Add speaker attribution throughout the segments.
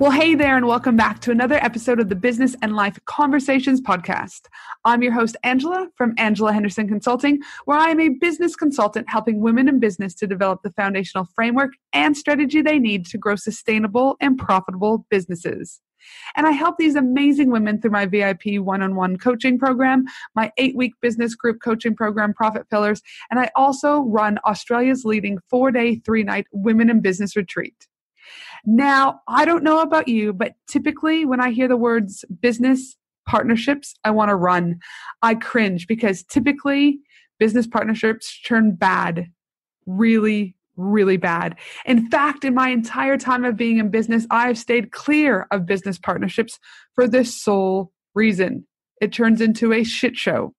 Speaker 1: Well, hey there, and welcome back to another episode of the Business and Life Conversations podcast. I'm your host, Angela from Angela Henderson Consulting, where I am a business consultant helping women in business to develop the foundational framework and strategy they need to grow sustainable and profitable businesses. And I help these amazing women through my VIP one on one coaching program, my eight week business group coaching program, Profit Pillars, and I also run Australia's leading four day, three night women in business retreat. Now, I don't know about you, but typically when I hear the words business partnerships, I want to run. I cringe because typically business partnerships turn bad, really, really bad. In fact, in my entire time of being in business, I have stayed clear of business partnerships for this sole reason it turns into a shit show.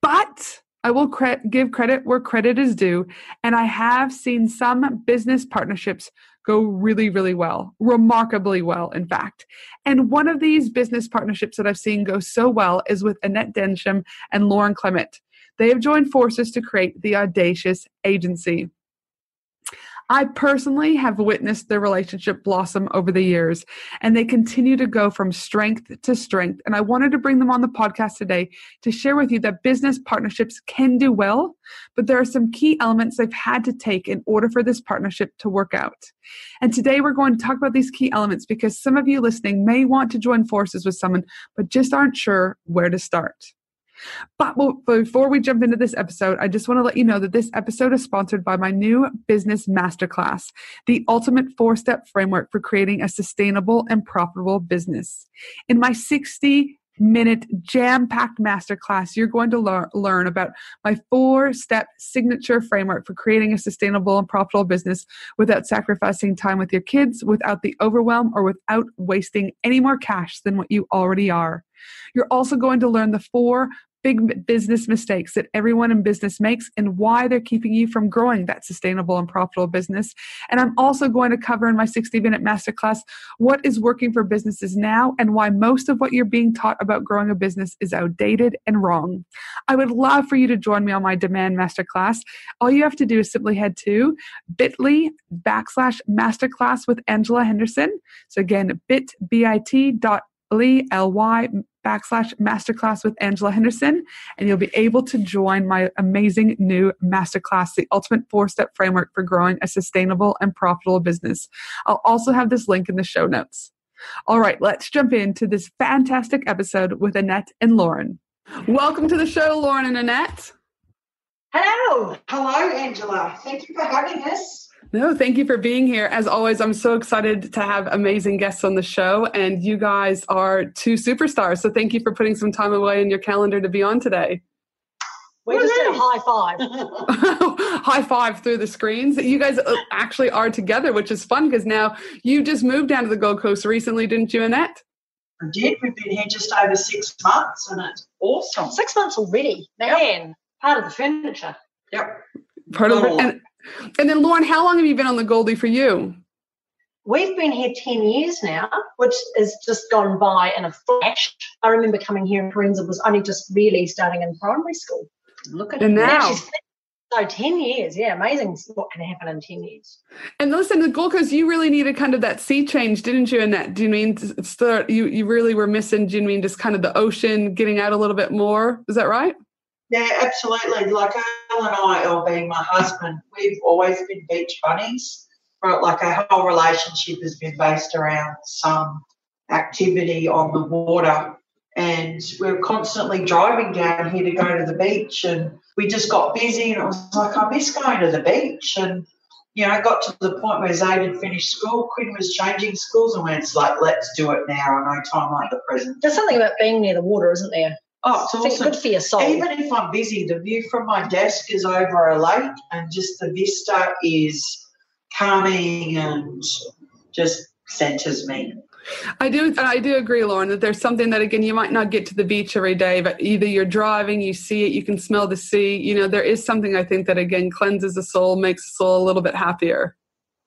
Speaker 1: But I will cre- give credit where credit is due, and I have seen some business partnerships go really, really well, remarkably well, in fact. And one of these business partnerships that I've seen go so well is with Annette Densham and Lauren Clemett. They have joined forces to create the Audacious Agency. I personally have witnessed their relationship blossom over the years, and they continue to go from strength to strength. And I wanted to bring them on the podcast today to share with you that business partnerships can do well, but there are some key elements they've had to take in order for this partnership to work out. And today we're going to talk about these key elements because some of you listening may want to join forces with someone, but just aren't sure where to start. But before we jump into this episode, I just want to let you know that this episode is sponsored by my new business masterclass, the ultimate four step framework for creating a sustainable and profitable business. In my 60 minute jam packed masterclass, you're going to lear- learn about my four step signature framework for creating a sustainable and profitable business without sacrificing time with your kids, without the overwhelm, or without wasting any more cash than what you already are. You're also going to learn the four big business mistakes that everyone in business makes and why they're keeping you from growing that sustainable and profitable business. And I'm also going to cover in my 60 minute masterclass what is working for businesses now and why most of what you're being taught about growing a business is outdated and wrong. I would love for you to join me on my demand masterclass. All you have to do is simply head to bit.ly backslash masterclass with Angela Henderson. So again, bit.bit dot ly backslash masterclass with Angela Henderson, and you'll be able to join my amazing new masterclass, the ultimate four step framework for growing a sustainable and profitable business. I'll also have this link in the show notes. All right, let's jump into this fantastic episode with Annette and Lauren. Welcome to the show, Lauren and Annette.
Speaker 2: Hello. Hello, Angela. Thank you for having us.
Speaker 1: No, thank you for being here. As always, I'm so excited to have amazing guests on the show, and you guys are two superstars. So thank you for putting some time away in your calendar to be on today.
Speaker 2: We just did a high five.
Speaker 1: high five through the screens. You guys uh, actually are together, which is fun because now you just moved down to the Gold Coast recently, didn't you, Annette?
Speaker 3: I did. We've been here just over six months, and it's awesome.
Speaker 2: Six months already, man. Yep. Part of the furniture.
Speaker 3: Yep.
Speaker 1: Part of it. And, then, Lauren, how long have you been on the Goldie for you?
Speaker 2: We've been here 10 years now, which has just gone by in a flash. I remember coming here and Parenza was only just really starting in primary school.
Speaker 1: Look at and now.
Speaker 2: So 10 years, yeah, amazing what can happen in 10 years.
Speaker 1: And listen, the Gold Coast, you really needed kind of that sea change, didn't you? And that, do you mean you, you really were missing, do you mean just kind of the ocean, getting out a little bit more? Is that right?
Speaker 3: Yeah, absolutely. Like Al and I, Al being my husband, we've always been beach bunnies. Like our whole relationship has been based around some activity on the water. And we are constantly driving down here to go to the beach. And we just got busy. And it was like, I miss going to the beach. And, you know, I got to the point where Zayd had finished school. Quinn was changing schools. And went, it's like, let's do it now. No time like the present.
Speaker 2: There's something about being near the water, isn't there?
Speaker 3: Oh, it's awesome.
Speaker 2: good for your soul.
Speaker 3: Even if I'm busy, the view from my desk is over a lake, and just the vista is calming and just centers me.
Speaker 1: I do I do agree, Lauren, that there's something that again you might not get to the beach every day, but either you're driving, you see it, you can smell the sea. You know, there is something I think that again cleanses the soul, makes the soul a little bit happier.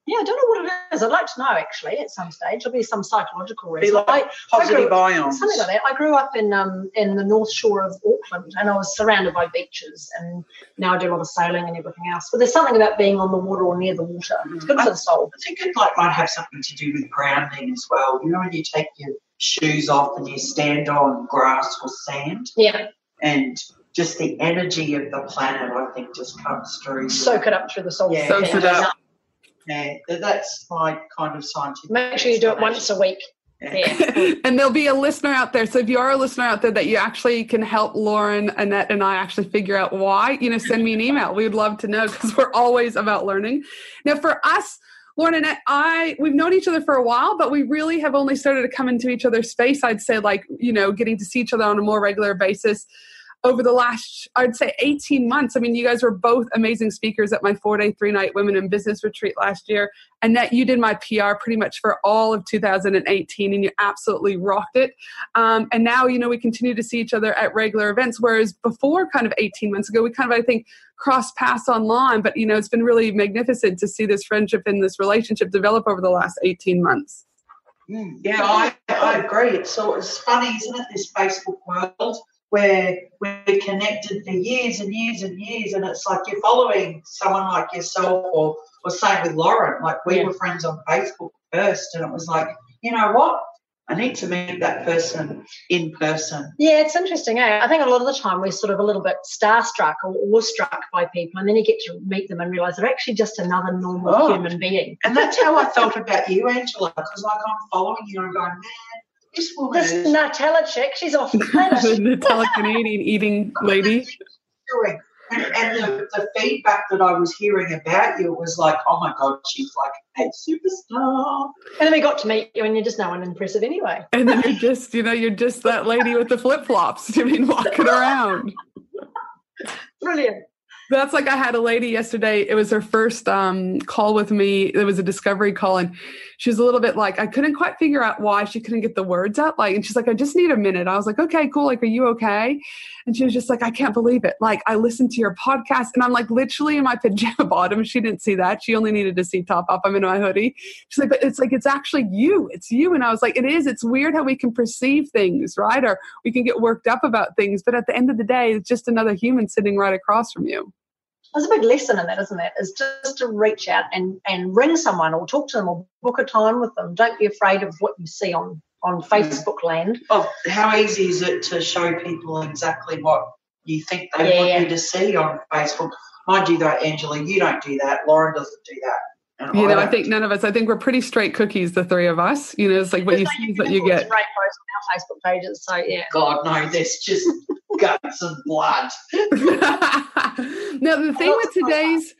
Speaker 2: Yeah, I don't know what it is. I'd like to know actually at some stage. There'll be some psychological reason.
Speaker 3: Be like positive ions.
Speaker 2: Something like that. I grew up in um in the North Shore of Auckland and I was surrounded by beaches and now I do a lot of sailing and everything else. But there's something about being on the water or near the water. It's good
Speaker 3: I,
Speaker 2: for the soul.
Speaker 3: I think it like might have something to do with grounding as well. You know when you take your shoes off and you stand on grass or sand
Speaker 2: Yeah.
Speaker 3: and just the energy of the planet I think just comes through.
Speaker 2: Soak it up through the soul.
Speaker 3: Yeah,
Speaker 1: Soaks it up.
Speaker 3: Yeah, that's my kind of scientific.
Speaker 2: Make sure you do it once a week. Yeah.
Speaker 1: and there'll be a listener out there. So if you are a listener out there that you actually can help Lauren, Annette, and I actually figure out why, you know, send me an email. We would love to know because we're always about learning. Now, for us, Lauren and I, we've known each other for a while, but we really have only started to come into each other's space. I'd say, like, you know, getting to see each other on a more regular basis over the last, I'd say, 18 months. I mean, you guys were both amazing speakers at my four day, three night women in business retreat last year. Annette, you did my PR pretty much for all of 2018 and you absolutely rocked it. Um, and now, you know, we continue to see each other at regular events, whereas before, kind of 18 months ago, we kind of, I think, cross paths online. But, you know, it's been really magnificent to see this friendship and this relationship develop over the last 18 months.
Speaker 3: Mm, yeah, I, I agree. It's so it's funny, isn't it? This Facebook world where we're connected for years and years and years, and it's like you're following someone like yourself, or or same with Lauren. Like we
Speaker 2: Yeah.
Speaker 3: were friends on Facebook first, and it was like, you know what? I need to meet that person in person.
Speaker 2: Yeah, it's interesting. Eh? I think a lot of the time we're sort of a little bit starstruck or awestruck by people, and then you get to meet them and realize they're actually just another normal
Speaker 3: Oh.
Speaker 2: human being.
Speaker 3: And that's how I felt about you, Angela, because like I'm following you and I'm going, man, this woman
Speaker 2: This
Speaker 3: is
Speaker 2: Nutella chick, she's off the planet.
Speaker 1: the telecanadian eating lady.
Speaker 3: doing. And, and the, the feedback that I was hearing about you was like, oh my God, she's like a superstar.
Speaker 2: and then we got to meet you, and you're just no one impressive anyway.
Speaker 1: And then you're just, you know, you're just that lady with the flip flops. I mean, walking around.
Speaker 2: Brilliant.
Speaker 1: That's like I had a lady yesterday. It was her first um, call with me. It was a discovery call, and she was a little bit like I couldn't quite figure out why she couldn't get the words out. Like, and she's like, "I just need a minute." I was like, "Okay, cool. Like, are you okay?" And she was just like, "I can't believe it. Like, I listened to your podcast, and I'm like literally in my pajama bottom. She didn't see that. She only needed to see top up. I'm in my hoodie. She's like, "But it's like it's actually you. It's you." And I was like, "It is. It's weird how we can perceive things, right? Or we can get worked up about things, but at the end of the day, it's just another human sitting right across from you."
Speaker 2: There's a big lesson in that, isn't it? Is just to reach out and, and ring someone or talk to them or book a time with them. Don't be afraid of what you see on, on mm. Facebook land.
Speaker 3: Oh, how easy is it to show people exactly what you think they
Speaker 2: Yeah,
Speaker 3: want you to see on Facebook? Mind you, though, Angela. You don't do that. Lauren doesn't do that. And
Speaker 1: You know, I
Speaker 3: don't
Speaker 1: think none of us. I think we're pretty straight cookies, the three of us. You know, it's like what you see is what you get.
Speaker 2: and Rainbows on our Facebook pages. So, yeah.
Speaker 3: God, no, there's just guts and blood.
Speaker 1: now, the thing with today's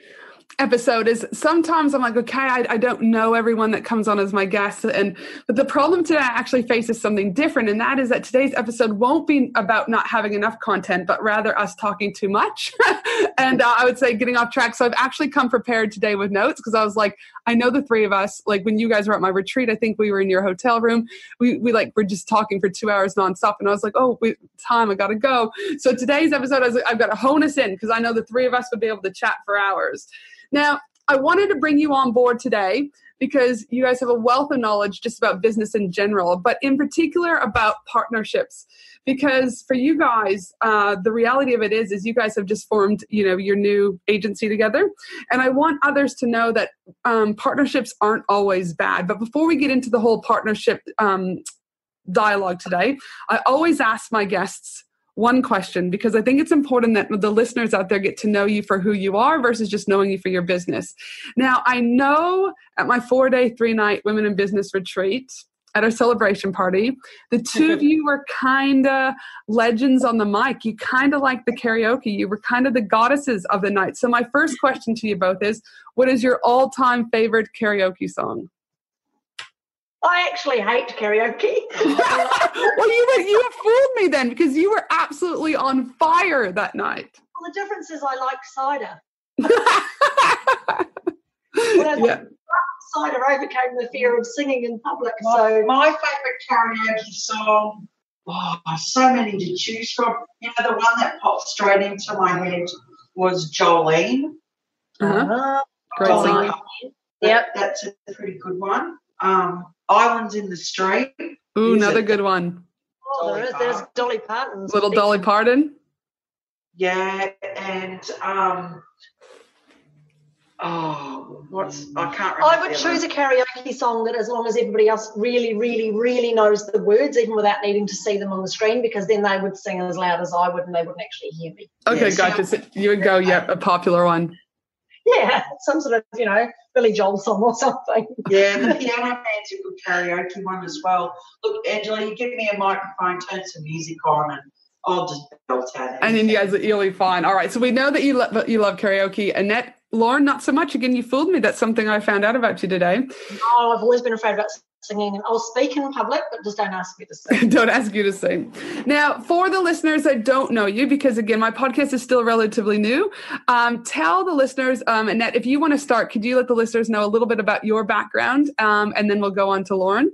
Speaker 1: episode is sometimes I'm like, okay, I, I don't know everyone that comes on as my guest, and but the problem today I actually face is something different, and that is that today's episode won't be about not having enough content, but rather us talking too much, and uh, I would say getting off track. So I've actually come prepared today with notes because I was like, I know the three of us, like when you guys were at my retreat, I think we were in your hotel room. We we like were just talking for two hours nonstop, and I was like, oh, wait, time, I gotta go. So today's episode, I was like, I've got to hone us in because I know the three of us would be able to chat for hours. Now, I wanted to bring you on board today because you guys have a wealth of knowledge just about business in general, but in particular about partnerships. Because for you guys, uh, the reality of it is, is you guys have just formed, you know, your new agency together, and I want others to know that um, partnerships aren't always bad. But before we get into the whole partnership um, dialogue today, I always ask my guests one question because I think it's important that the listeners out there get to know you for who you are versus just knowing you for your business. Now, I know at my four day, three night women in business retreat, at our celebration party, the two of you were kind of legends on the mic. You kind of like the karaoke. You were kind of the goddesses of the night. So, my first question to you both is what is your all time favorite karaoke song?
Speaker 2: I actually hate karaoke.
Speaker 1: well, you were, you fooled me then because you were absolutely on fire that night.
Speaker 2: Well, the difference is I like cider. yeah. Cider overcame the fear of singing in public.
Speaker 3: My,
Speaker 2: so
Speaker 3: my favourite karaoke song, oh, so many to choose from. You know, the one that popped straight into my head was Jolene.
Speaker 1: Uh-huh.
Speaker 2: uh, Jolene.
Speaker 1: song.
Speaker 3: That-
Speaker 2: Yep.
Speaker 3: That's a pretty good one. Um, Islands in the Stream.
Speaker 1: Ooh,
Speaker 3: Is
Speaker 1: another
Speaker 3: it?
Speaker 1: good one.
Speaker 2: oh, there is, there's Dolly Parton's.
Speaker 1: Little Dolly Parton.
Speaker 3: Yeah, and um, oh, what's I can't remember.
Speaker 2: I would choose
Speaker 3: other-
Speaker 2: a karaoke song that, as long as everybody else really, really, really knows the words, even without needing to see them on the screen, because then they would sing as loud as I would, and they wouldn't actually hear me.
Speaker 1: Okay,
Speaker 3: Yes.
Speaker 1: gotcha. So you would go, yeah, a popular one.
Speaker 2: Yeah, some sort of you know Billy Joel song or something.
Speaker 3: Yeah, the Piano Man's a good karaoke one as well. Look, Angela, you give me a microphone, turn some music on, and I'll just belt out.
Speaker 1: And then you guys, you'll be fine. All right. So we know that you love you love karaoke. Annette, Lauren, not so much. Again, you fooled me. That's something I found out about you today.
Speaker 2: Oh, I've always been afraid about singing, and I'll speak in public, but just don't ask me to sing.
Speaker 1: don't ask you to sing. Now, for the listeners that don't know you, because again, my podcast is still relatively new, um, tell the listeners, um, Annette, if you want to start, could you let the listeners know a little bit about your background, um, and then we'll go on to Lauren.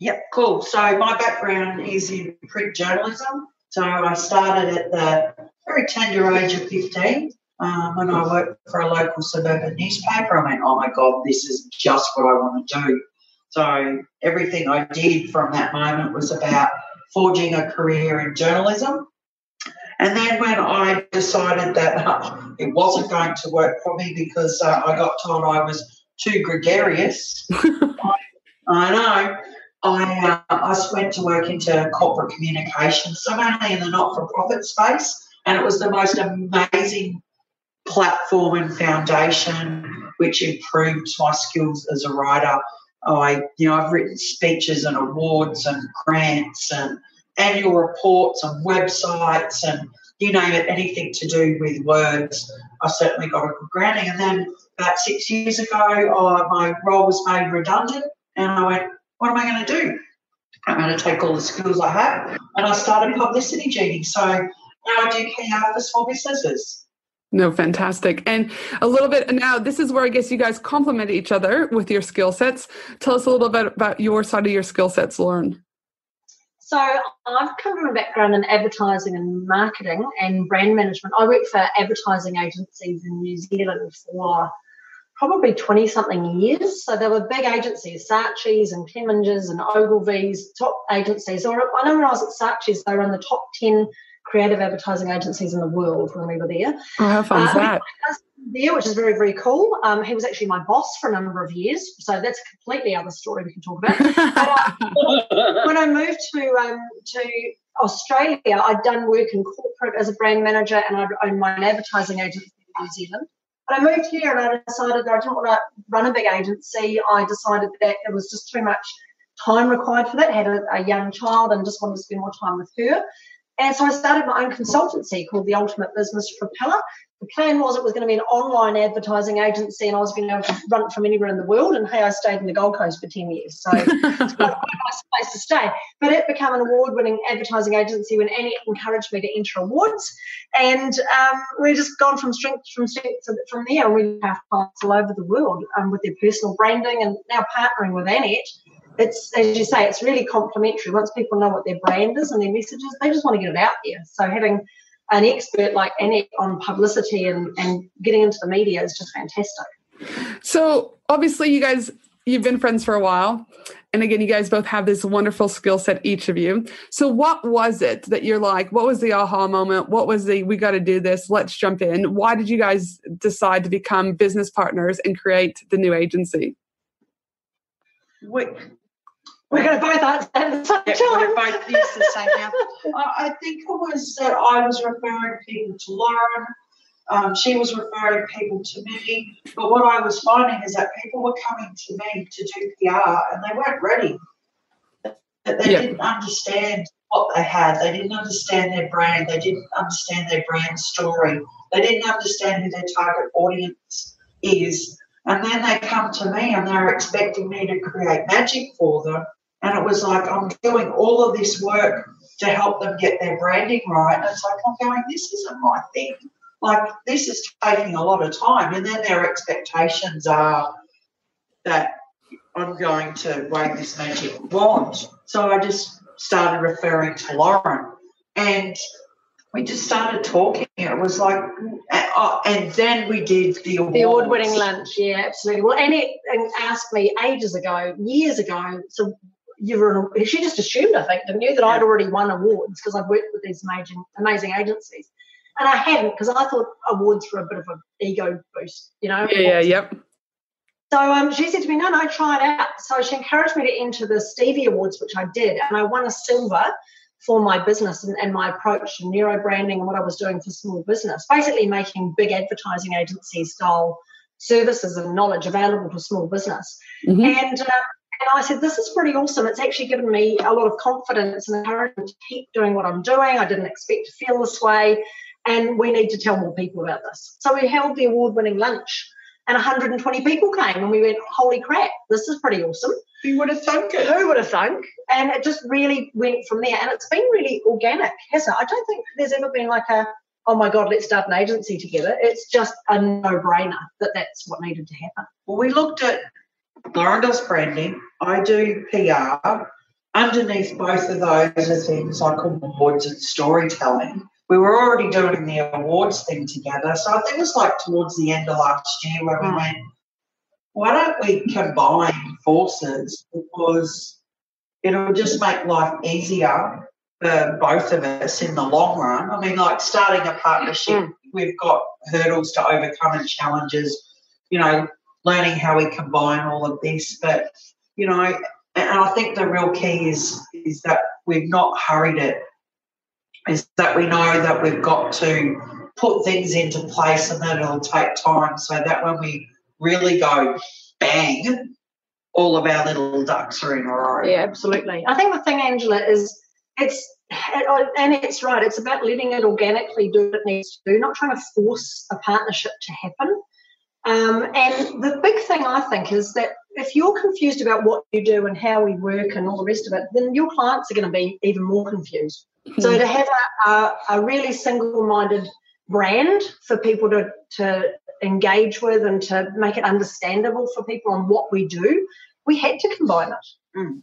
Speaker 3: Yep, cool. So my background is in print journalism. So I started at the very tender age of 15 um, when I worked for a local suburban newspaper. I went, oh my God, this is just what I want to do. So everything I did from that moment was about forging a career in journalism. And then when I decided that uh, it wasn't going to work for me because uh, I got told I was too gregarious, I know. I uh, I went to work into corporate communications, so mainly in the not-for-profit space, and it was the most amazing platform and foundation which improved my skills as a writer. I, you know, I've written speeches and awards and grants and annual reports and websites and you name it, anything to do with words. I certainly got a good grounding. And then about six years ago, uh, my role was made redundant, and I went, what am I going to do? I'm going to take all the skills I have, and I started Publicity Genie. So now I do PR for small businesses.
Speaker 1: No, fantastic. And a little bit now, this is where I guess you guys complement each other with your skill sets. Tell us a little bit about your side of your skill sets, Lauren.
Speaker 2: So I've come from a background in advertising and marketing and brand management. I worked for advertising agencies in New Zealand for probably 20 something years. So there were big agencies, Saatchi's and Clemengers and Ogilvy's, top agencies. Or I know when I was at Saatchi's, they were in the top 10 creative advertising agencies in the world when we were there.
Speaker 1: Oh, how fun is
Speaker 2: Uh,
Speaker 1: that?
Speaker 2: There, which is very, very cool. Um, he was actually my boss for a number of years. So that's a completely other story we can talk about. when I moved to um, to Australia, I'd done work in corporate as a brand manager, and I'd owned my own advertising agency in New Zealand. But I moved here, and I decided that I didn't want to run a big agency. I decided that it was just too much time required for that. I had a, a young child, and just wanted to spend more time with her. And so I started my own consultancy called the Ultimate Business Propeller. The plan was it was going to be an online advertising agency and I was going to run it from anywhere in the world. And hey, I stayed in the Gold Coast for 10 years. So it's quite a nice place to stay. But it became an award winning advertising agency when Annie encouraged me to enter awards. And um, we've just gone from strength from strength to, from there. And we have clients all over the world um, with their personal branding and now partnering with Annette it's as you say, it's really complementary. Once people know what their brand is and their messages, they just want to get it out there. So having an expert like Annette on publicity and, and getting into the media is just fantastic.
Speaker 1: So obviously, you guys, you've been friends for a while. And again, you guys both have this wonderful skill set, each of you. So, what was it that you're like? What was the aha moment? What was the we got to do this? Let's jump in. Why did you guys decide to become business partners and create the new agency?
Speaker 3: We,
Speaker 2: We're going to both answer at the same
Speaker 3: yeah,
Speaker 2: time.
Speaker 3: we're both use the same now. I, I think it was that I was referring people to Lauren. Um, she was referring people to me. But what I was finding is that people were coming to me to do PR and they weren't ready. That they
Speaker 1: Yeah.
Speaker 3: didn't understand what they had. They didn't understand their brand. They didn't understand their brand story. They didn't understand who their target audience is. And then they come to me and they're expecting me to create magic for them. And it was like, I'm doing all of this work to help them get their branding right. And it's like, I'm going, this isn't my thing. like this is taking a lot of time. And then their expectations are that I'm going to wave this magic wand. So I just started referring to Lauren. And we just started talking. It was like, oh, and then we did the award.
Speaker 2: The award-winning lunch, yeah, absolutely. Well, and it and asked me ages ago, years ago. So you were, she just assumed, I think, and knew that I'd already won awards because I'd worked with these amazing, amazing agencies, and I hadn't because I thought awards were a bit of an ego boost, you know.
Speaker 1: Yeah, yeah, yep.
Speaker 2: So um, she said to me, "No, no, try it out." So she encouraged me to enter the Stevie Awards, which I did, and I won a silver for my business and, and my approach to neuro branding and what I was doing for small business. Basically, making big advertising agency style services and knowledge available to small business. Mm-hmm. And uh, and I said, This is pretty awesome. It's actually given me a lot of confidence and encouragement to keep doing what I'm doing. I didn't expect to feel this way. And we need to tell more people about this. So we held the award winning lunch and 120 people came and we went, holy crap, this is pretty awesome.
Speaker 3: Who would have thunk it?
Speaker 2: Who would have thunk? And it just really went from there. And it's been really organic, hasn't it? I don't think there's ever been like a, oh my God, let's start an agency together. It's just a no brainer that that's what needed to happen.
Speaker 3: Well, we looked at Lauren does branding, I do PR. Underneath both of those are things like awards and storytelling we were already doing the awards thing together. So I think it was like towards the end of last year where we hmm. went, why don't we combine forces? Because it'll just make life easier for both of us in the long run. I mean, like starting a partnership, mm. we've got hurdles to overcome and challenges, you know, learning how we combine all of this. But, you know, and I think the real key is is that we've not hurried it is that we know that we've got to put things into place and that it'll take time so that when we really go bang, all of our little ducks are in a row.
Speaker 2: Yeah, absolutely. I think the thing, Angela, is it's Annette's right. It's about letting it organically do what it needs to do, not trying to force a partnership to happen. Um, and the big thing I think is that if you're confused about what you do and how we work and all the rest of it, then your clients are going to be even more confused. Mm-hmm. So to have a, a, a really single-minded brand for people to, to engage with and to make it understandable for people on what we do, we had to combine it.
Speaker 3: Mm.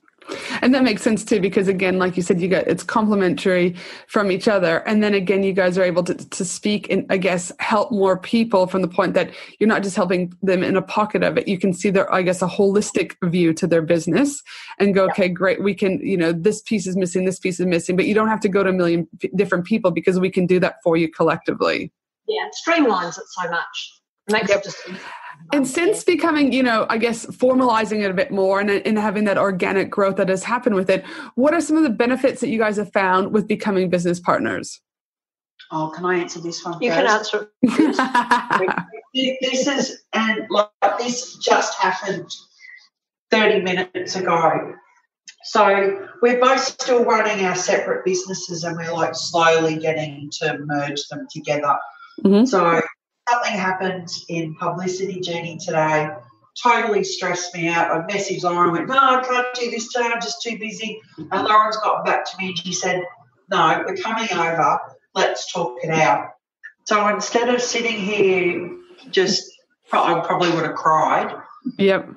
Speaker 1: And that makes sense too, because again, like you said, you got it's complementary from each other. And then again, you guys are able to, to speak and I guess help more people from the point that you're not just helping them in a pocket of it. You can see their, I guess, a holistic view to their business and go, okay, great. We can, you know, this piece is missing, this piece is missing, but you don't have to go to a million different people because we can do that for you collectively.
Speaker 2: Yeah, it streamlines it so much. It makes yep. it just
Speaker 1: and since becoming, you know, I guess formalizing it a bit more and, and having that organic growth that has happened with it, what are some of the benefits that you guys have found with becoming business partners?
Speaker 3: Oh, can I answer this one?
Speaker 2: You
Speaker 3: first?
Speaker 2: can answer.
Speaker 3: this is and like this just happened 30 minutes ago. So we're both still running our separate businesses and we're like slowly getting to merge them together. Mm-hmm. So something happened in Publicity Genie today, totally stressed me out. I messaged Lauren, went, No, I can't do this today, I'm just too busy. And Lauren's got back to me and she said, No, we're coming over, let's talk it out. So instead of sitting here just, I probably would have cried.
Speaker 1: Yep.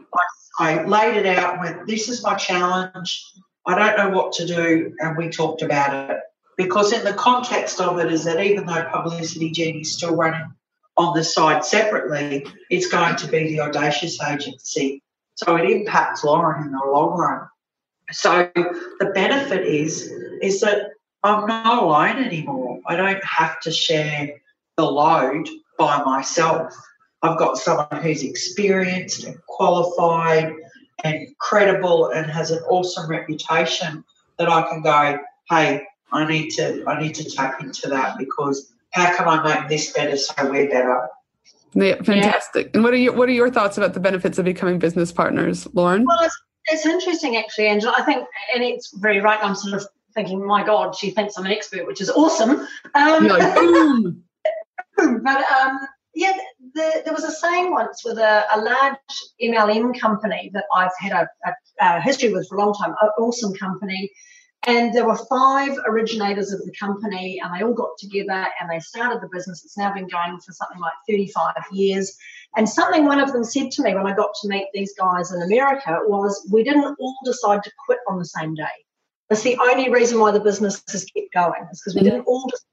Speaker 3: I, I laid it out with, This is my challenge. I don't know what to do. And we talked about it. Because in the context of it is that even though Publicity Genie is still running on the side separately, it's going to be the audacious agency. So it impacts Lauren in the long run. So the benefit is is that I'm not alone anymore. I don't have to share the load by myself. I've got someone who's experienced and qualified and credible and has an awesome reputation that I can go, hey, I need to I need to tap into that because how can I make this better so we're better?
Speaker 1: Yeah, fantastic. Yeah. And what are your what are your thoughts about the benefits of becoming business partners, Lauren?
Speaker 2: Well, it's, it's interesting actually, Angela. I think, Annette's very right. I'm sort of thinking, my God, she thinks I'm an expert, which is awesome. Um, like, boom. but um, yeah, the, there was a saying once with a, a, large MLM company that I've had a, a, a history with for a long time, an awesome company And there were five originators of the company, and they all got together and they started the business. It's now been going for something like 35 years. And something one of them said to me when I got to meet these guys in America was, We didn't all decide to quit on the same day. That's the only reason why the business has kept going, is because we didn't all decide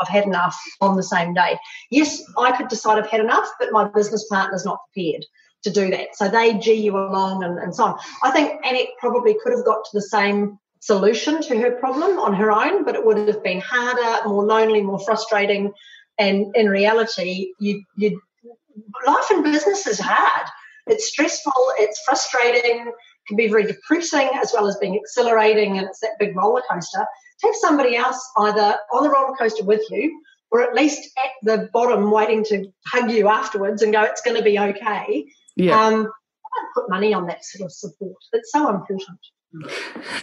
Speaker 2: I've had enough on the same day. Yes, I could decide I've had enough, but my business partner's not prepared to do that. So they G you along and, and so on. I think Annette probably could have got to the same solution to her problem on her own, but it would have been harder, more lonely, more frustrating. And in reality, you you life in business is hard. It's stressful, it's frustrating, can be very depressing as well as being exhilarating, and it's that big roller coaster. Take somebody else either on the roller coaster with you or at least at the bottom waiting to hug you afterwards and go, it's going to be okay. Yeah. Um, I don't put money on that sort of support. It's so important.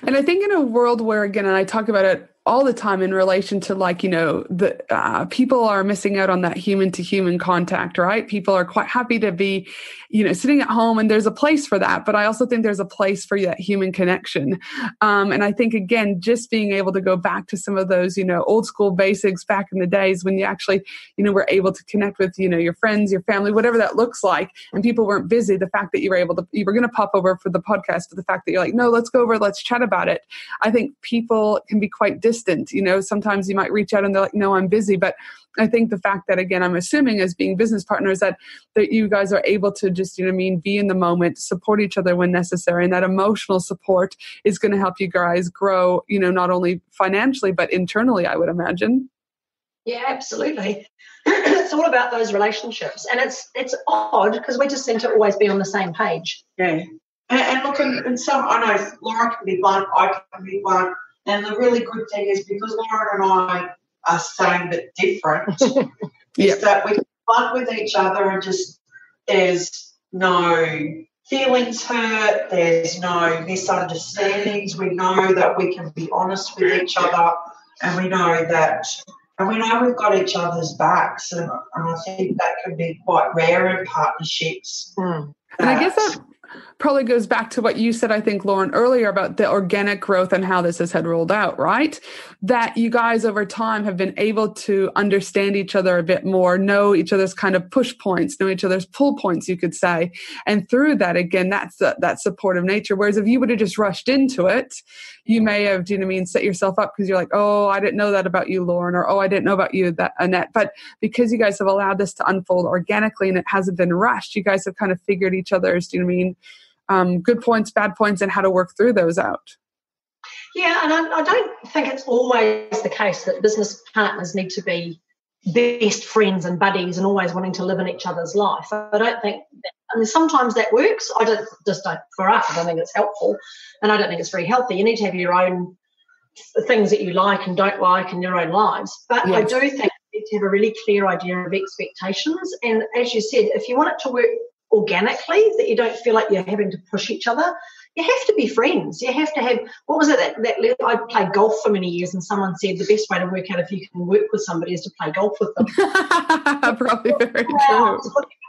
Speaker 1: And I think in a world where, again, and I talk about it all the time in relation to like you know the uh, people are missing out on that human to human contact right? People are quite happy to be you know sitting at home and there's a place for that but i also think there's a place for that human connection. Um, and i think again just being able to go back to some of those you know old school basics back in the days when you actually you know were able to connect with you know your friends your family whatever that looks like and people weren't busy the fact that you were able to you were going to pop over for the podcast but the fact that you're like no let's go over let's chat about it. I think people can be quite dis- distant. You know, sometimes you might reach out and they're like, no, I'm busy. But I think the fact that again, I'm assuming as being business partners that that you guys are able to just, you know I mean, be in the moment, support each other when necessary. And that emotional support is going to help you guys grow, you know, not only financially, but internally, I would imagine.
Speaker 2: Yeah, absolutely. it's all about those relationships. And it's it's odd because we just seem to always be on the same page.
Speaker 3: Yeah. And, and look, in, and some, I know Laura can be blunt, I can be blunt, and the really good thing is because Lauren and I are same but different, is that we can bond with each other and just there's no feelings hurt, there's no misunderstandings. We know that we can be honest with each other and we know that and we know we've got each other's backs and, and I think that can be quite rare in partnerships.
Speaker 1: Mm. And I guess that probably goes back to what you said, I think, Lauren, earlier about the organic growth and how this has had rolled out, right? That you guys over time have been able to understand each other a bit more, know each other's kind of push points, know each other's pull points, you could say. And through that, again, that's the, that supportive nature. Whereas if you would have just rushed into it, you may have, do you know what I mean, set yourself up because you're like, oh, I didn't know that about you, Lauren, or oh, I didn't know about you, that Annette. But because you guys have allowed this to unfold organically and it hasn't been rushed, you guys have kind of figured each other's, do you know what I mean? Um, good points, bad points, and how to work through those out.
Speaker 2: Yeah, and I, I, don't think it's always the case that business partners need to be best friends and buddies and always wanting to live in each other's life. I don't think, that, I mean, sometimes that works. I don't, just don't, for us, I don't think it's helpful and I don't think it's very healthy. You need to have your own things that you like and don't like in your own lives. But yes. I do think you need to have a really clear idea of expectations. And as you said, if you want it to work organically, that you don't feel like you're having to push each other. You have to be friends. You have to have what was it that, that I played golf for many years, and someone said the best way to work out if you can work with somebody is to play golf with them.
Speaker 1: Probably very true.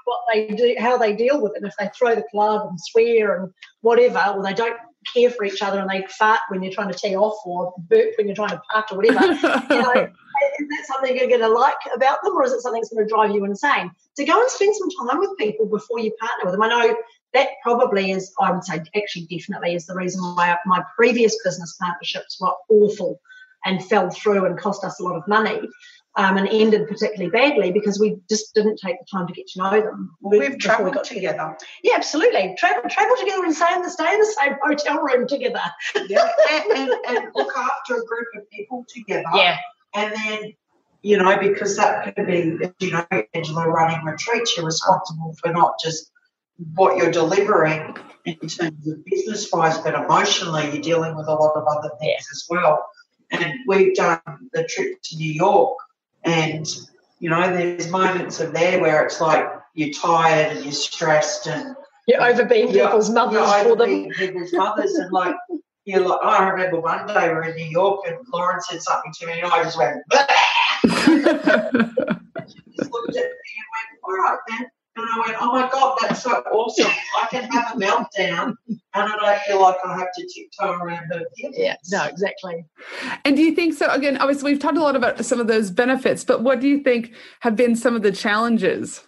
Speaker 2: What they do, how they deal with it. If they throw the club and swear and whatever, or they don't care for each other and they fart when you're trying to tee off or burp when you're trying to putt or whatever. you know, is that something you're going to like about them or is it something that's going to drive you insane? To go and spend some time with people before you partner with them. I know that probably is, I would say, actually definitely is the reason why my previous business partnerships were awful and fell through and cost us a lot of money um, and ended particularly badly because we just didn't take the time to get to know them.
Speaker 3: We've travelled got together. together.
Speaker 2: Yeah, absolutely. Travel, travel together and stay in the stay in the same hotel room together.
Speaker 3: yeah, and, and, and, look after a group of people together.
Speaker 2: Yeah,
Speaker 3: and then. You know, because that could be, you know, Angela running retreats, you're responsible for not just what you're delivering in terms of business wise, but emotionally, you're dealing with a lot of other things as well. And we've done the trip to New York and, you know, there's moments of there where it's like you're tired and you're stressed and
Speaker 2: you're overbeing people's mothers
Speaker 3: you're
Speaker 2: for them.
Speaker 3: people's mothers and like you're like, oh, I remember one day we are in New York and Lauren said something to me and I just went, she just looked at me and went, all right, then. And I went, oh my God, that's so awesome. I can have a meltdown and I don't feel like I have to tiptoe around her feelings.
Speaker 2: Yeah, no, exactly.
Speaker 1: And do you think so? Again, obviously, we've talked a lot about some of those benefits, but what do you think have been some of the challenges?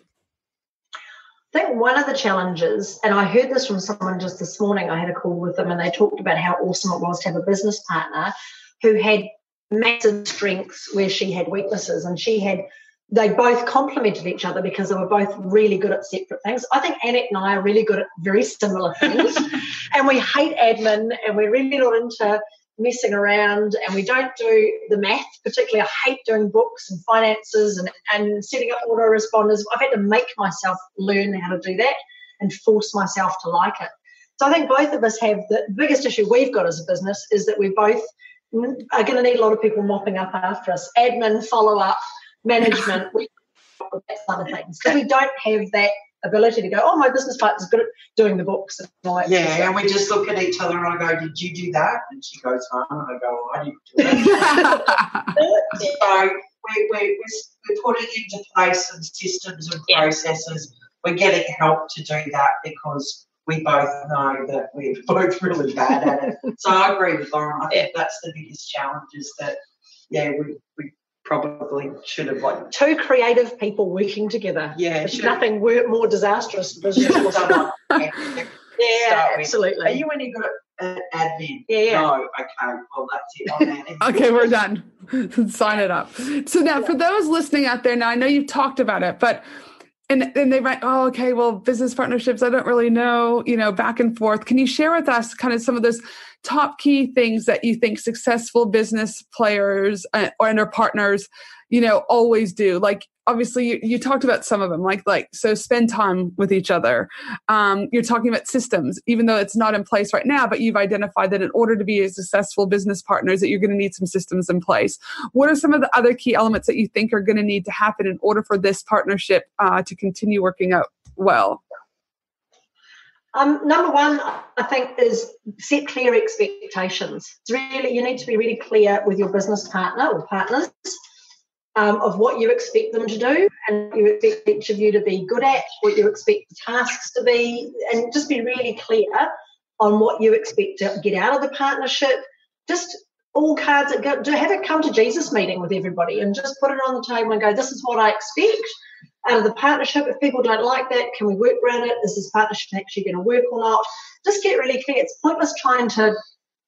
Speaker 2: I think one of the challenges, and I heard this from someone just this morning, I had a call with them and they talked about how awesome it was to have a business partner who had massive strengths where she had weaknesses and she had they both complemented each other because they were both really good at separate things. I think Annette and I are really good at very similar things. and we hate admin and we're really not into messing around and we don't do the math, particularly I hate doing books and finances and, and setting up autoresponders. I've had to make myself learn how to do that and force myself to like it. So I think both of us have the biggest issue we've got as a business is that we both are going to need a lot of people mopping up after us. Admin, follow up, management, that of things. Because we don't have that ability to go, oh, my business partner's good at doing the books and all that.
Speaker 3: Yeah, and we just look at each other and I go, Did you do that? And she goes, "Huh?" and I go, well, I didn't do it. so we, we, we're putting into place some systems and processes. We're getting help to do that because we both know that we're both really bad at it. So I agree with Lauren. I think that's the biggest challenge is that, yeah, we, we probably should have like
Speaker 2: two creative people working together.
Speaker 3: Yeah,
Speaker 2: There's nothing more disastrous yeah, yeah absolutely.
Speaker 3: Are you any good at admin?
Speaker 2: Yeah, yeah.
Speaker 3: No, okay. Well, that's
Speaker 1: it. okay, we're done. Sign it up. So now, yeah. for those listening out there, now I know you've talked about it, but and then they write, oh, okay, well, business partnerships, I don't really know, you know, back and forth. Can you share with us kind of some of those top key things that you think successful business players uh, or and their partners you know always do like obviously you, you, talked about some of them like like so spend time with each other. Um, you're talking about systems even though it's not in place right now but you've identified that in order to be a successful business partners that you're going to need some systems in place. What are some of the other key elements that you think are going to need to happen in order for this partnership uh, to continue working out well?
Speaker 2: Um, number one, I think, is set clear expectations. It's really you need to be really clear with your business partner or partners um, of what you expect them to do and you expect each of you to be good at, what you expect the tasks to be, and just be really clear on what you expect to get out of the partnership. Just all cards that go, to have a come to Jesus meeting with everybody and just put it on the table and go, this is what I expect out of the partnership. If people don't like that, can we work around it? Is this partnership actually going to work or not? Just get really clear. It's pointless trying to,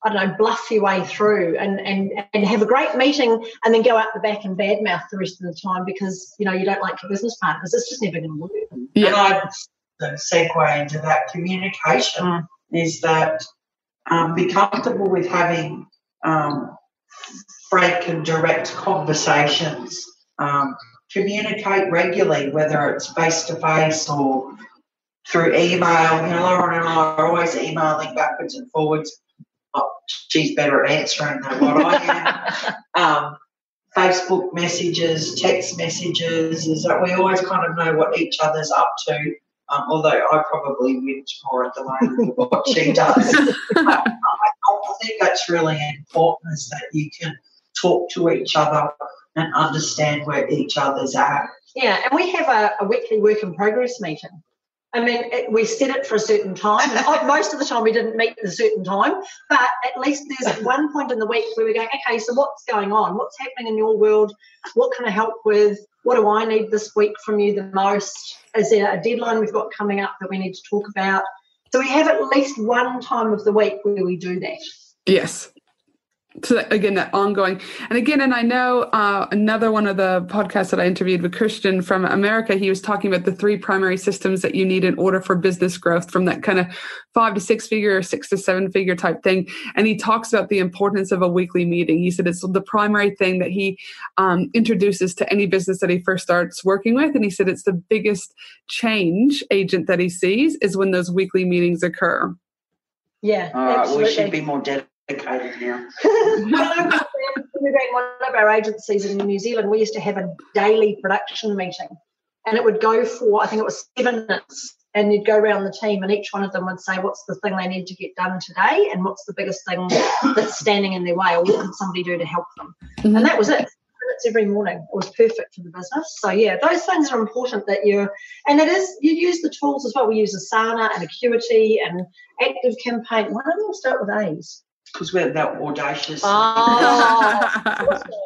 Speaker 2: I don't know, bluff your way through and and and have a great meeting and then go out the back and badmouth the rest of the time because you know you don't like your business partners. It's just never going to work.
Speaker 3: Yeah. And I the segue into that communication mm. is that um, be comfortable with having um, frank and direct conversations. Um, communicate regularly, whether it's face to face or through email. You know, Lauren and I are always emailing backwards and forwards. She's better at answering than what I am. um, Facebook messages, text messages, is that we always kind of know what each other's up to. Um, although I probably whinge more at the moment than what she does. I, I think that's really important is that you can talk to each other and understand where each other's at.
Speaker 2: Yeah, and we have a, a weekly work in progress meeting. I mean, it, we set it for a certain time. And oh, most of the time, we didn't meet at a certain time, but at least there's one point in the week where we're going, okay, so what's going on? What's happening in your world? What can I help with? What do I need this week from you the most? Is there a deadline we've got coming up that we need to talk about? So we have at least one time of the week where we do that.
Speaker 1: Yes so that, again that ongoing. And again and i know uh, another one of the podcasts that i interviewed with christian from america he was talking about the three primary systems that you need in order for business growth from that kind of five to six figure or six to seven figure type thing. And he talks about the importance of a weekly meeting. He said it's the primary thing that he um, introduces to any business that he first starts working with. And he said it's the biggest change agent that he sees is when those weekly meetings occur.
Speaker 2: Yeah,
Speaker 3: uh, we should be more dedicated educated now.
Speaker 2: we ran one of our agencies in New Zealand, we used to have a daily production meeting, and it would go for I think it was seven minutes. And you'd go around the team, and each one of them would say, "What's the thing they need to get done today, and what's the biggest thing that's standing in their way, or what can somebody do to help them?" Mm-hmm. And that was it benefits every morning. It was perfect for the business. So yeah, those things are important that you're, and it is you use the tools as well. We use Asana and Acuity and Active Campaign. Why don't we start with A's?
Speaker 3: Because we're that audacious.
Speaker 2: Oh.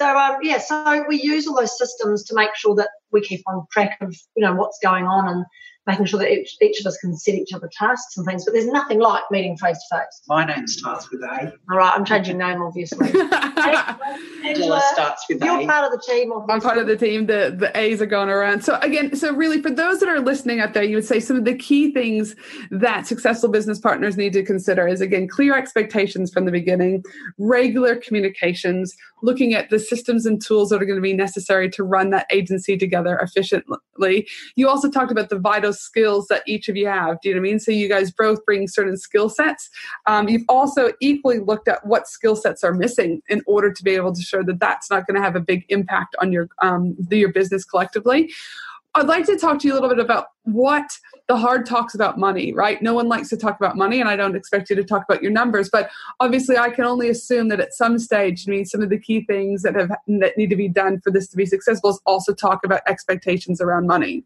Speaker 2: So um, yeah, so we use all those systems to make sure that we keep on track of you know what's going on and making sure that each, each of us can set each other tasks and things. But there's nothing like meeting face to face.
Speaker 3: My name starts with A.
Speaker 2: All right, I'm changing name, obviously.
Speaker 3: Angela starts with
Speaker 2: You're
Speaker 3: A.
Speaker 2: part of the team. Obviously.
Speaker 1: I'm part of the team. The the A's are going around. So again, so really for those that are listening out there, you would say some of the key things that successful business partners need to consider is again clear expectations from the beginning, regular communications, looking at the systems and tools that are going to be necessary to run that agency together efficiently. You also talked about the vital skills that each of you have. Do you know what I mean? So you guys both bring certain skill sets. Um, you've also equally looked at what skill sets are missing in order to be able to show that that's not going to have a big impact on your um, your business collectively. I'd like to talk to you a little bit about what the hard talks about money, right? No one likes to talk about money, and I don't expect you to talk about your numbers, but obviously, I can only assume that at some stage, I mean, some of the key things that have that need to be done for this to be successful is also talk about expectations around money.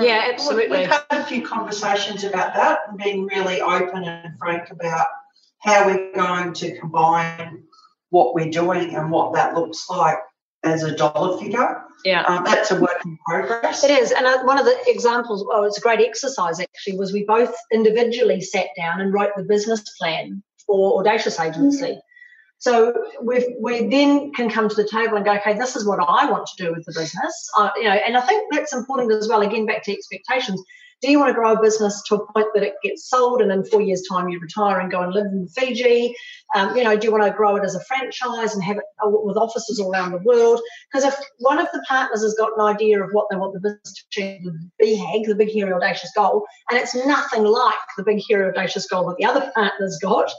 Speaker 2: Yeah, absolutely.
Speaker 3: We've had a few conversations about that and being really open and frank about how we're going to combine what we're doing and what that looks like as a dollar figure.
Speaker 2: Yeah.
Speaker 3: Um, that's a work in progress.
Speaker 2: It is, and one of the examples, oh, it's a great exercise actually, was we both individually sat down and wrote the business plan for Audacious Agency. So we we then can come to the table and go, okay, this is what I want to do with the business, uh, you know, and I think that's important as well. Again, back to expectations. Do you want to grow a business to a point that it gets sold and in four years' time you retire and go and live in Fiji? Um, you know, do you want to grow it as a franchise and have it uh, with offices all around the world? Because if one of the partners has got an idea of what they want the business to achieve, the BHAG, the Big Hairy Audacious Goal, and it's nothing like the Big Hairy Audacious Goal that the other partner's got,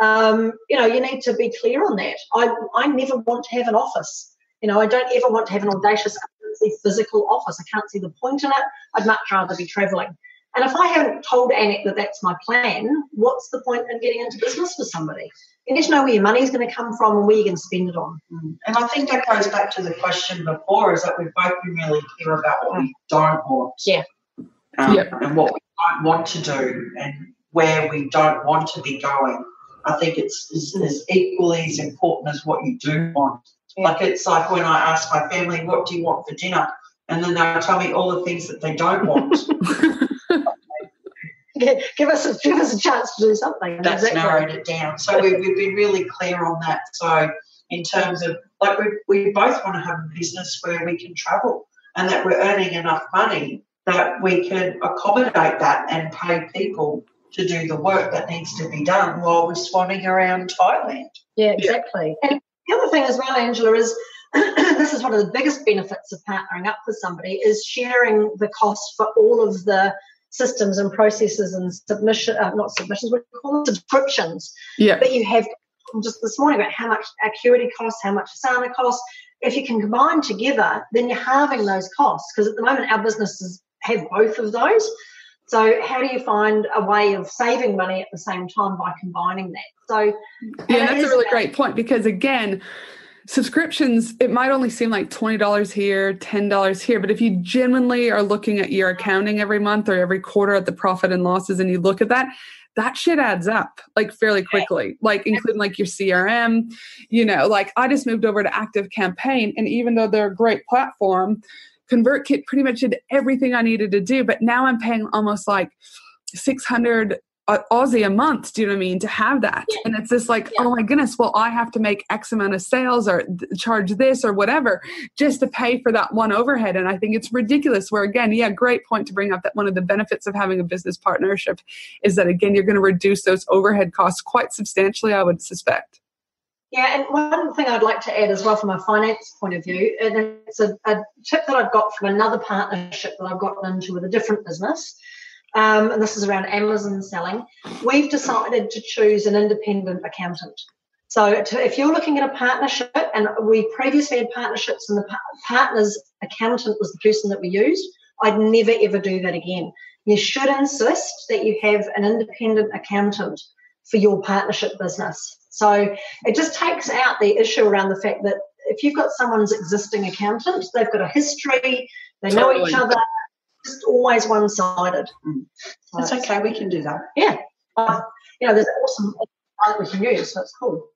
Speaker 2: um, you know, you need to be clear on that. I, I never want to have an office. You know, I don't ever want to have an audacious physical office. I can't see the point in it. I'd much rather be travelling. And if I haven't told Annette that that's my plan, what's the point in getting into business with somebody? You need to know where your money's going to come from and where you're going to spend it on.
Speaker 3: Mm. And I think that goes back to the question before is that we've both been really clear about what we don't want.
Speaker 2: Yeah.
Speaker 3: Um,
Speaker 1: Yep.
Speaker 3: And what we don't want to do and where we don't want to be going. I think it's is, is equally as important as what you do want.
Speaker 2: Yeah.
Speaker 3: Like it's like when I ask my family, what do you want for dinner? And then they'll tell me all the things that they don't want.
Speaker 2: give us a, give us a chance to do something.
Speaker 3: That's
Speaker 2: Exactly.
Speaker 3: narrowed it down. So we, we've been really clear on that. So in terms of like we, we both want to have a business where we can travel and that we're earning enough money that we can accommodate that and pay people to do the work that needs to be done while we're swanning around Thailand.
Speaker 2: Yeah, exactly. And the other thing as well, Angela, is this is one of the biggest benefits of partnering up with somebody is sharing the cost for all of the systems and processes and submission, uh, not submissions, what do you call them? Subscriptions
Speaker 1: Yeah.
Speaker 2: that you have just this morning about how much Acuity costs, how much Asana costs. If you can combine together, then you're halving those costs because at the moment our businesses have both of those. So how do you find a way of saving money at the same time by combining that? So
Speaker 1: Yeah, that's a really
Speaker 2: about-
Speaker 1: great point because again, subscriptions it might only seem like $20 here $10 here but if you genuinely are looking at your accounting every month or every quarter at the profit and losses and you look at that that shit adds up like fairly quickly like including like your crm you know like i just moved over to ActiveCampaign and even though they're a great platform ConvertKit pretty much did everything i needed to do but now i'm paying almost like 600 uh, Aussie a month. Do you know what I mean? To have that,
Speaker 2: Yeah.
Speaker 1: and it's just like,
Speaker 2: Yeah.
Speaker 1: oh my goodness. Well, I have to make X amount of sales or th- charge this or whatever just to pay for that one overhead. And I think it's ridiculous. Where again, yeah, great point to bring up that one of the benefits of having a business partnership is that again, you're going to reduce those overhead costs quite substantially. I would suspect.
Speaker 2: Yeah, and one thing I'd like to add as well from a finance point of view, and it's a, a tip that I've got from another partnership that I've gotten into with a different business. Um, and this is around Amazon selling. We've decided to choose an independent accountant. So to, if you're looking at a partnership, and we previously had partnerships, and the pa- partner's accountant was the person that we used, I'd never ever do that again. You should insist that you have an independent accountant for your partnership business. So it just takes out the issue around the fact that if you've got someone's existing accountant, they've got a history, they know each other. Just always one-sided.
Speaker 3: Mm. That's okay. We can do that.
Speaker 2: Yeah, uh, you know, there's awesome we can use. So it's cool.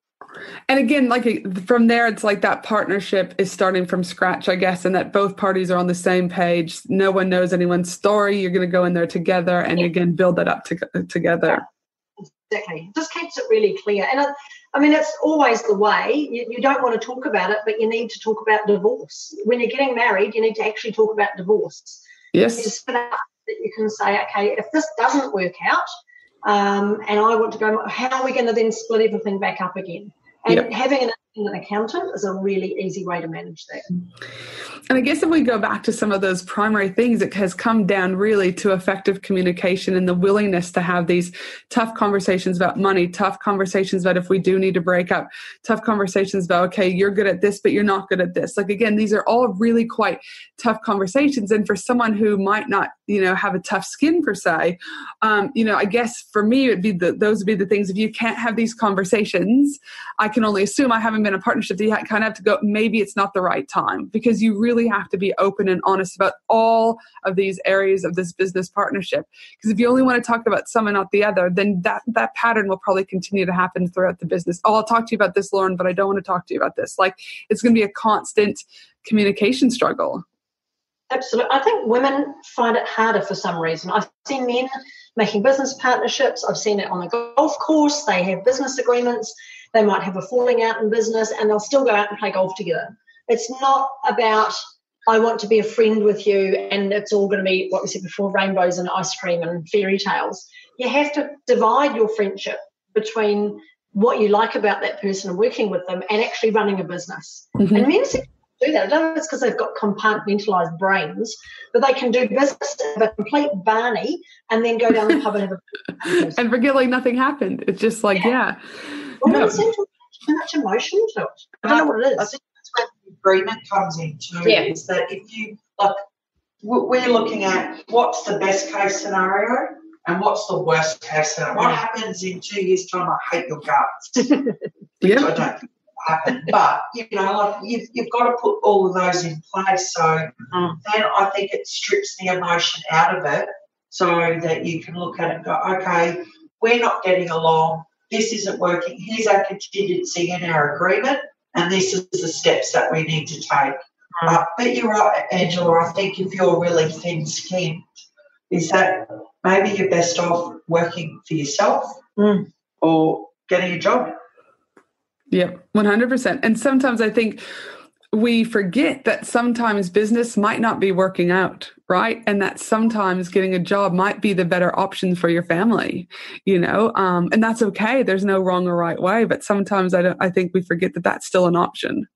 Speaker 1: And again, like from there, it's like that partnership is starting from scratch, I guess, and that both parties are on the same page. No one knows anyone's story. You're going to go in there together and yeah. again build that up to, together.
Speaker 2: Exactly. Just keeps it really clear. And I, I mean, it's always the way. You, you, don't want to talk about it, but you need to talk about divorce. When you're getting married, you need to actually talk about divorce.
Speaker 1: Yes.
Speaker 2: You that you can say, okay, if this doesn't work out, um, and I want to go, how are we going to then split everything back up again? And yep. having an an accountant is a really easy way to manage that.
Speaker 1: And I guess if we go back to some of those primary things, it has come down really to effective communication and the willingness to have these tough conversations about money, tough conversations about if we do need to break up, tough conversations about, okay, you're good at this, but you're not good at this. Like, again, these are all really quite tough conversations. And for someone who might not, you know, have a tough skin per se, um, you know, I guess for me, it'd be the, those would be the things. If you can't have these conversations, I can only assume I haven't been a partnership that you kind of have to go, maybe it's not the right time because you really have to be open and honest about all of these areas of this business partnership. Because if you only want to talk about some and not the other, then that, that pattern will probably continue to happen throughout the business. Oh, I'll talk to you about this, Lauren, but I don't want to talk to you about this. Like it's going to be a constant communication struggle.
Speaker 2: Absolutely. I think women find it harder for some reason. I've seen men making business partnerships. I've seen it on the golf course. They have business agreements they might have a falling out in business and they'll still go out and play golf together. It's not about, I want to be a friend with you and it's all going to be what we said before rainbows and ice cream and fairy tales. You have to divide your friendship between what you like about that person and working with them and actually running a business. Mm-hmm. And men do that. I don't know if it's because they've got compartmentalized brains, but they can do business of a complete Barney and then go down the pub and have
Speaker 1: a and forget like nothing happened. It's just like, yeah.
Speaker 2: yeah. Well, no. too much emotion to it. I don't know what it is. I think
Speaker 3: that's where the agreement comes in too. Yeah. Is that if you like, we're looking at what's the best case scenario and what's the worst case scenario. What happens in two years' time? I hate your guts.
Speaker 1: yeah.
Speaker 3: I don't think happen. But you know, like you've, you've got to put all of those in place. So mm. then I think it strips the emotion out of it, so that you can look at it and go, okay, we're not getting along this isn't working. Here's our contingency in our agreement, and this is the steps that we need to take. Mm. Uh, but you're right, Angela. I think if you're really thin skinned, is that maybe you're best off working for yourself mm. or getting a job.
Speaker 1: Yep, 100%. And sometimes I think we forget that sometimes business might not be working out, right? And that sometimes getting a job might be the better option for your family, you know? Um, and that's okay. There's no wrong or right way, but sometimes I don't, I think we forget that that's still an option.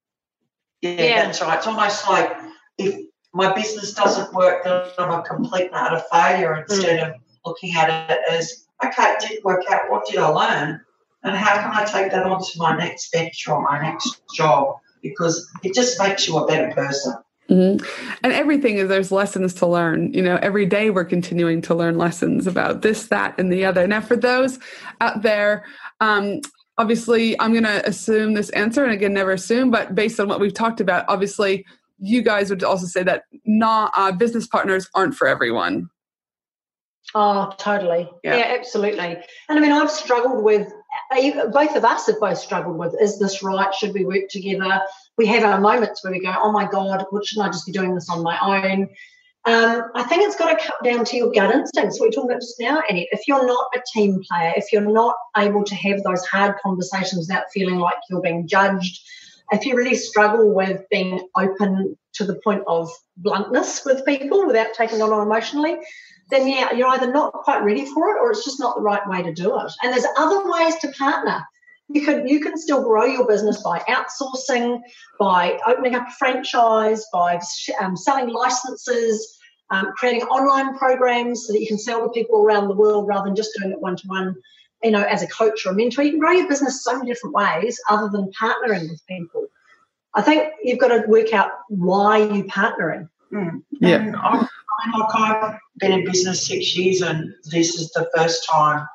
Speaker 3: Yeah, yeah. that's right. It's almost like if my business doesn't work, then I'm a complete and utter failure instead mm. of looking at it as, okay, it didn't work out. What did I learn? And how can I take that on to my next venture or my next job? Because it just makes you a better person.
Speaker 1: Mm-hmm. And everything is there's lessons to learn. You know, every day we're continuing to learn lessons about this, that, and the other. Now, for those out there, um, obviously, I'm going to assume this answer, and again, never assume, but based on what we've talked about, obviously, you guys would also say that not uh, business partners aren't for everyone.
Speaker 2: Oh, totally. Yeah. yeah, absolutely. And I mean, I've struggled with both of us have both struggled with is this right? Should we work together? We have our moments where we go, oh my God, what shouldn't I just be doing this on my own? Um, I think it's got to come down to your gut instincts. We are talking about just now, and if you're not a team player, if you're not able to have those hard conversations without feeling like you're being judged, if you really struggle with being open to the point of bluntness with people without taking it on emotionally, then yeah, you're either not quite ready for it or it's just not the right way to do it. And there's other ways to partner. You can you can still grow your business by outsourcing, by opening up a franchise, by um, selling licenses, um, creating online programs so that you can sell to people around the world rather than just doing it one to one. You know, as a coach or a mentor, you can grow your business so many different ways other than partnering with people. I think you've got to work out why you're partnering.
Speaker 3: Mm. Yeah. Look, I've been in business six years, and this is the first time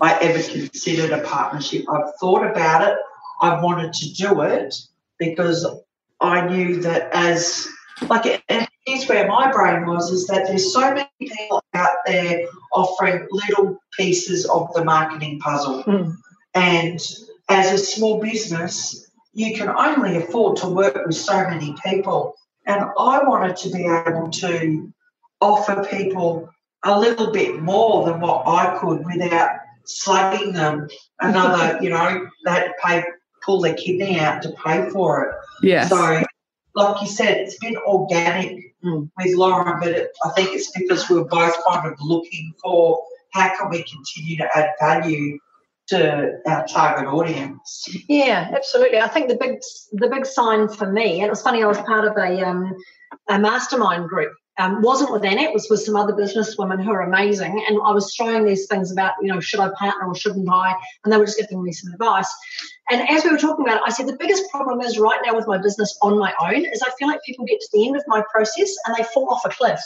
Speaker 3: I ever considered a partnership. I've thought about it. I wanted to do it because I knew that as like and here's where my brain was is that there's so many people out there offering little pieces of the marketing puzzle.
Speaker 2: Mm.
Speaker 3: And as a small business, you can only afford to work with so many people. And I wanted to be able to offer people a little bit more than what I could without slugging them another, you know, they had to pay pull their kidney out to pay for it.
Speaker 1: Yeah.
Speaker 3: So like you said, it's been organic
Speaker 2: Mm.
Speaker 3: with Lauren, but it, I think it's because we're both kind of looking for how can we continue to add value to our target audience.
Speaker 2: Yeah, absolutely. I think the big the big sign for me, and it was funny, I was part of a um, a mastermind group. Um, wasn't with Annette, it was with some other business women who are amazing. And I was throwing these things about, you know, should I partner or shouldn't I? And they were just giving me some advice. And as we were talking about it, I said the biggest problem is right now with my business on my own is I feel like people get to the end of my process and they fall off a cliff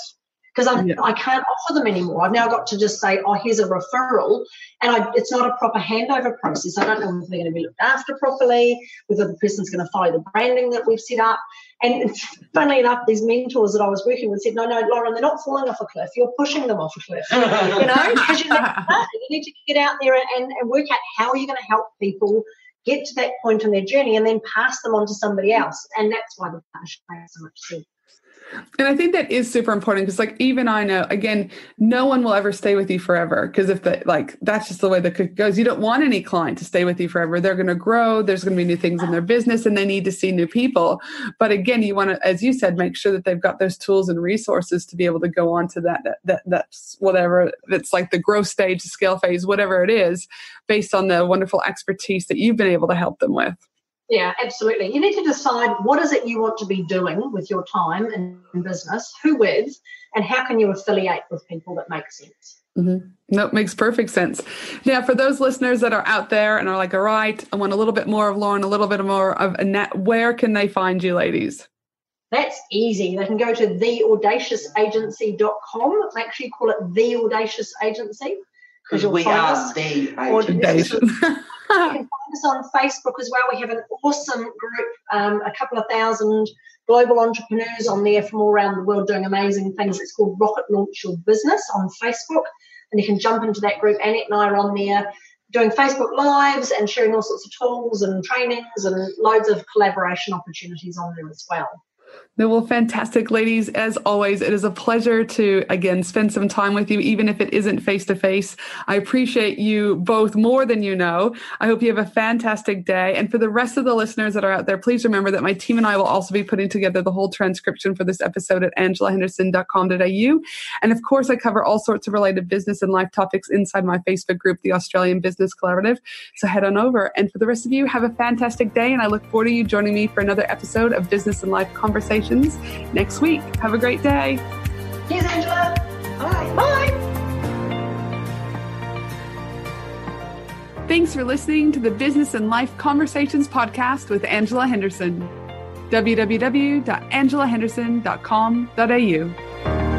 Speaker 2: because I,
Speaker 1: Yeah.
Speaker 2: I can't offer them anymore. I've now got to just say, oh, here's a referral, and I, it's not a proper handover process. I don't know if they're going to be looked after properly, whether the person's going to follow the branding that we've set up. And funnily enough, these mentors that I was working with said, no, no, Lauren, they're not falling off a cliff. You're pushing them off a cliff. You know, because you, need to you need to get out there and, and work out how you're you going to help people get to that point in their journey and then pass them on to somebody else. And that's why the partnership makes so much sense.
Speaker 1: And I think that is super important because, like, even I know, again, no one will ever stay with you forever because if the like that's just the way the cookie goes. You don't want any client to stay with you forever. They're going to grow. There's going to be new things in their business, and they need to see new people. But again, you want to, as you said, make sure that they've got those tools and resources to be able to go on to that that, that that's whatever that's like the growth stage, the scale phase, whatever it is, based on the wonderful expertise that you've been able to help them with.
Speaker 2: Yeah, absolutely. You need to decide what is it you want to be doing with your time in business, who with, and how can you affiliate with people that make sense.
Speaker 1: Mm-hmm. No, it makes perfect sense. Now, for those listeners that are out there and are like, all right, I want a little bit more of Lauren, a little bit more of Annette, where can they find you, ladies?
Speaker 2: That's easy. They can go to theaudaciousagency.com. I actually call it The Audacious Agency
Speaker 3: Because
Speaker 2: you'll
Speaker 3: we are
Speaker 2: us.
Speaker 3: the
Speaker 2: Or-
Speaker 3: agent.
Speaker 2: You can find us on Facebook as well. We have an awesome group, um, a couple of thousand global entrepreneurs on there from all around the world doing amazing things. It's called Rocket Launch Your Business on Facebook. And you can jump into that group. Annette and I are on there doing Facebook Lives and sharing all sorts of tools and trainings and loads of collaboration opportunities on there as well.
Speaker 1: Well, fantastic, ladies. As always, it is a pleasure to again spend some time with you, even if it isn't face to face. I appreciate you both more than you know. I hope you have a fantastic day. And for the rest of the listeners that are out there, please remember that my team and I will also be putting together the whole transcription for this episode at angelahenderson.com.au. And of course, I cover all sorts of related business and life topics inside my Facebook group, the Australian Business Collaborative. So head on over. And for the rest of you, have a fantastic day. And I look forward to you joining me for another episode of Business and Life Conversations next week. Have a great day.
Speaker 2: Cheers, Angela. Bye. Bye.
Speaker 1: Thanks for listening to the Business and Life Conversations podcast with Angela Henderson. www.angelahenderson.com.au